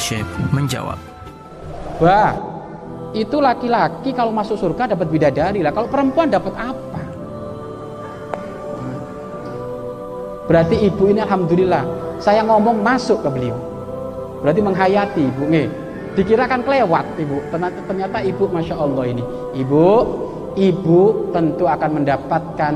Syekh menjawab. Wah, itu laki-laki kalau masuk surga dapat bidadari lah. Kalau perempuan dapat apa? Berarti ibu ini alhamdulillah saya ngomong masuk ke beliau. Berarti menghayati ibu nih. Dikirakan kelewat ibu. Ternyata, ternyata ibu masya Allah ini. Ibu, ibu tentu akan mendapatkan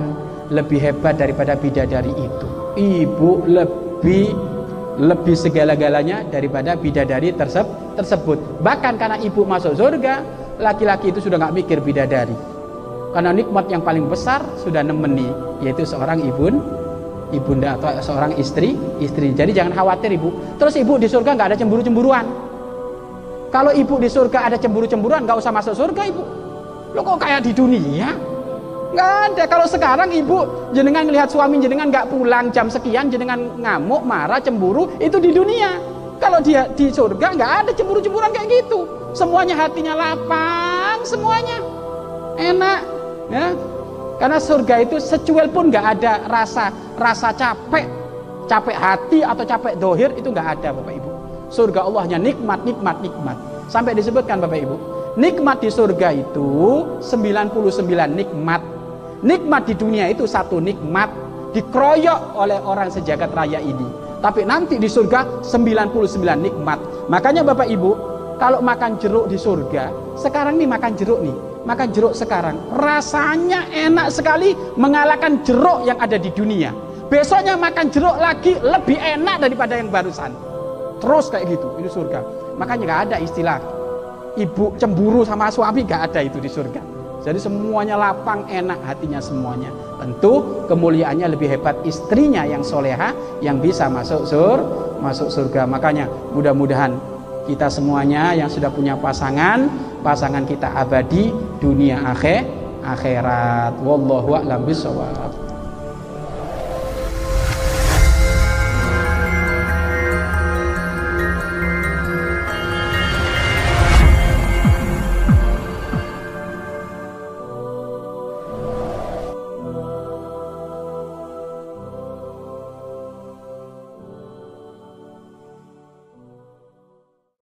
lebih hebat daripada bidadari itu. Ibu lebih lebih segala-galanya daripada bidadari tersebut. Bahkan karena ibu masuk surga, laki-laki itu sudah nggak mikir bidadari. Karena nikmat yang paling besar sudah nemeni, yaitu seorang ibun, ibunda atau seorang istri, istri. Jadi jangan khawatir ibu. Terus ibu di surga nggak ada cemburu-cemburuan. Kalau ibu di surga ada cemburu-cemburuan, nggak usah masuk surga ibu. Lo kok kayak di dunia? Nggak ada. Kalau sekarang ibu jenengan melihat suami jenengan nggak pulang jam sekian, jenengan ngamuk, marah, cemburu, itu di dunia. Kalau dia di surga nggak ada cemburu-cemburuan kayak gitu. Semuanya hatinya lapang, semuanya enak, ya. Karena surga itu secuil pun nggak ada rasa rasa capek, capek hati atau capek dohir itu nggak ada Bapak Ibu. Surga Allahnya nikmat, nikmat, nikmat. Sampai disebutkan Bapak Ibu, nikmat di surga itu 99 nikmat Nikmat di dunia itu satu nikmat dikeroyok oleh orang sejagat raya ini. Tapi nanti di surga 99 nikmat. Makanya Bapak Ibu, kalau makan jeruk di surga, sekarang nih makan jeruk nih, makan jeruk sekarang, rasanya enak sekali mengalahkan jeruk yang ada di dunia. Besoknya makan jeruk lagi lebih enak daripada yang barusan. Terus kayak gitu, ini surga. Makanya gak ada istilah ibu cemburu sama suami gak ada itu di surga. Jadi semuanya lapang, enak hatinya semuanya. Tentu kemuliaannya lebih hebat istrinya yang soleha yang bisa masuk sur, masuk surga. Makanya mudah-mudahan kita semuanya yang sudah punya pasangan, pasangan kita abadi dunia akhir akhirat. Wallahu a'lam bishawab.